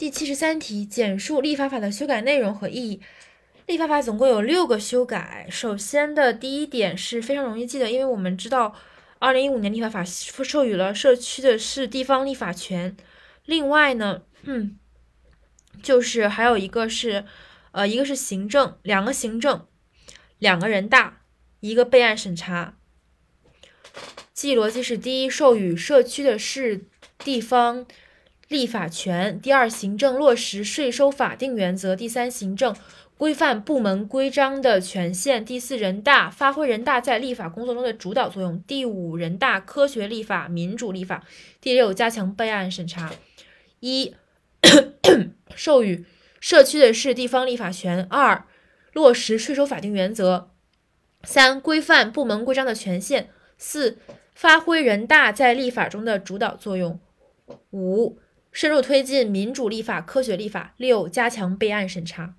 第七十三题，简述立法法的修改内容和意义。立法法总共有六个修改。首先的第一点是非常容易记得，因为我们知道，二零一五年立法法授予了社区的是地方立法权。另外呢，嗯，就是还有一个是，呃，一个是行政，两个行政，两个人大，一个备案审查。记忆逻辑是：第一，授予社区的是地方立法权；第二，行政落实税收法定原则；第三，行政。规范部门规章的权限。第四，人大发挥人大在立法工作中的主导作用。第五，人大科学立法、民主立法。第六，加强备案审查。一、授予社区的市地方立法权。二、落实税收法定原则。三、规范部门规章的权限。四、发挥人大在立法中的主导作用。五、深入推进民主立法、科学立法。六、加强备案审查。